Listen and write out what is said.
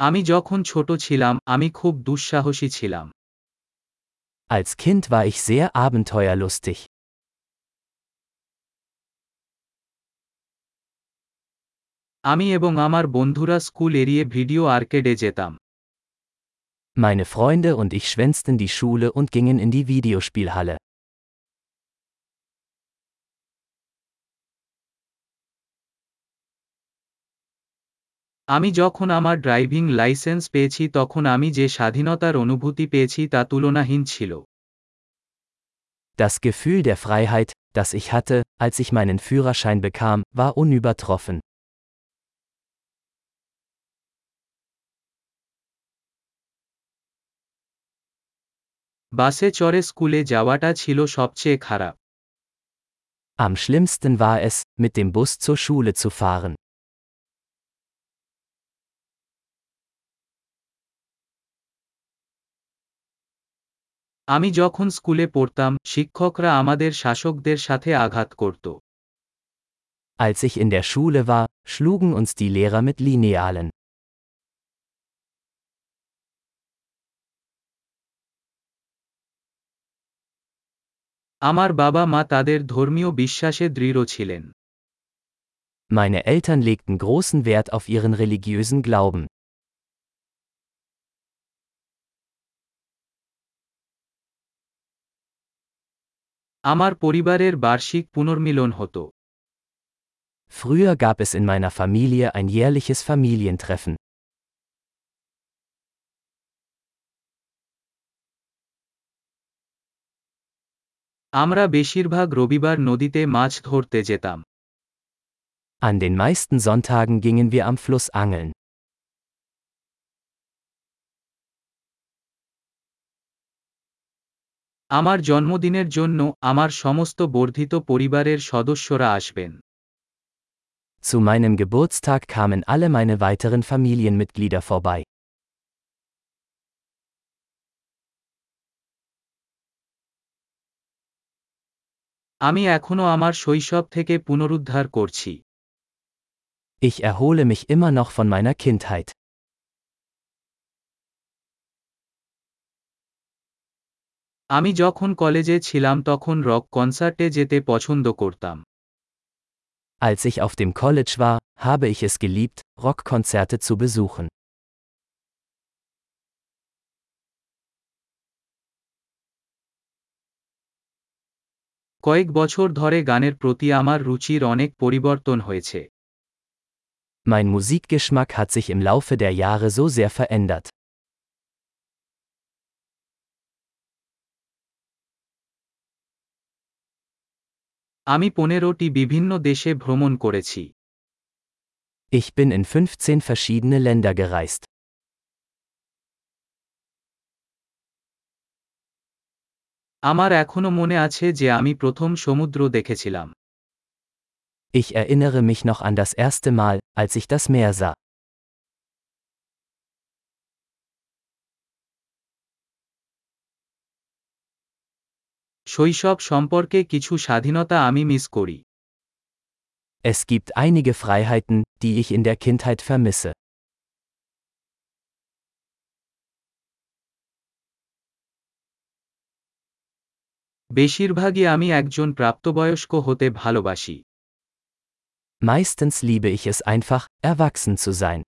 আমি যখন ছোট ছিলাম আমি খুব দুঃসাহসী ছিলাম Als Kind war ich sehr abenteuerlustig. আমি এবং আমার বন্ধুরা স্কুল এড়িয়ে ভিডিও আর্কেডে যেতাম Meine Freunde und ich schwänzten die Schule und gingen in die Videospielhalle. আমি যখন আমার ড্রাইভিং লাইসেন্স পেয়েছি তখন আমি যে স্বাধীনতার অনুভূতি পেয়েছি তা তুলনাহীন ছিল Das Gefühl der Freiheit, das ich hatte, als ich meinen Führerschein bekam, war unübertroffen. বাসে চড়ে স্কুলে যাওয়াটা ছিল সবচেয়ে খারাপ Am schlimmsten war es, mit dem Bus zur Schule zu fahren. আমি যখন স্কুলে পড়তাম শিক্ষকরা আমাদের শাসকদের সাথে আঘাত করত Als ich in der Schule war, schlugen uns die Lehrer mit Linealen. আমার বাবা মা তাদের ধর্মীয় বিশ্বাসে দৃঢ় ছিলেন Meine Eltern legten großen Wert auf ihren religiösen Glauben. আমার পরিবারের বার্ষিক পুনর্মিলন হতো Früher gab es in meiner Familie ein jährliches Familientreffen. আমরা বেশিরভাগ রবিবার নদীতে মাছ ধরতে যেতাম An den meisten Sonntagen gingen wir am Fluss angeln. আমার জন্মদিনের জন্য আমার সমস্ত বর্ধিত পরিবারের সদস্যরা আসবেন Zu meinem Geburtstag kamen alle meine weiteren Familienmitglieder vorbei. আমি এখনও আমার শৈশব থেকে পুনরুদ্ধার করছি Ich erhole mich immer noch von meiner Kindheit. আমি যখন কলেজে ছিলাম তখন রক কনসার্টে যেতে পছন্দ করতাম Als ich auf dem College war, habe ich es geliebt, Rockkonzerte zu besuchen. কয়েক বছর ধরে গানের প্রতি আমার রুচির অনেক পরিবর্তন হয়েছে Mein Musikgeschmack hat sich im Laufe der Jahre so sehr verändert. আমি পনেরোটি বিভিন্ন দেশে ভ্রমণ করেছি Ich bin in 15 verschiedene Länder gereist. আমার এখনো মনে আছে যে আমি প্রথম সমুদ্র দেখেছিলাম Ich erinnere mich noch an das erste Mal, als ich das Meer sah. শৈশব সম্পর্কে কিছু স্বাধীনতা আমি মিস করি Es gibt einige Freiheiten, die ich in der Kindheit vermisse. বেশিরভাগই আমি একজন প্রাপ্তবয়স্ক হতে ভালোবাসি Meistens liebe ich es einfach, erwachsen zu sein.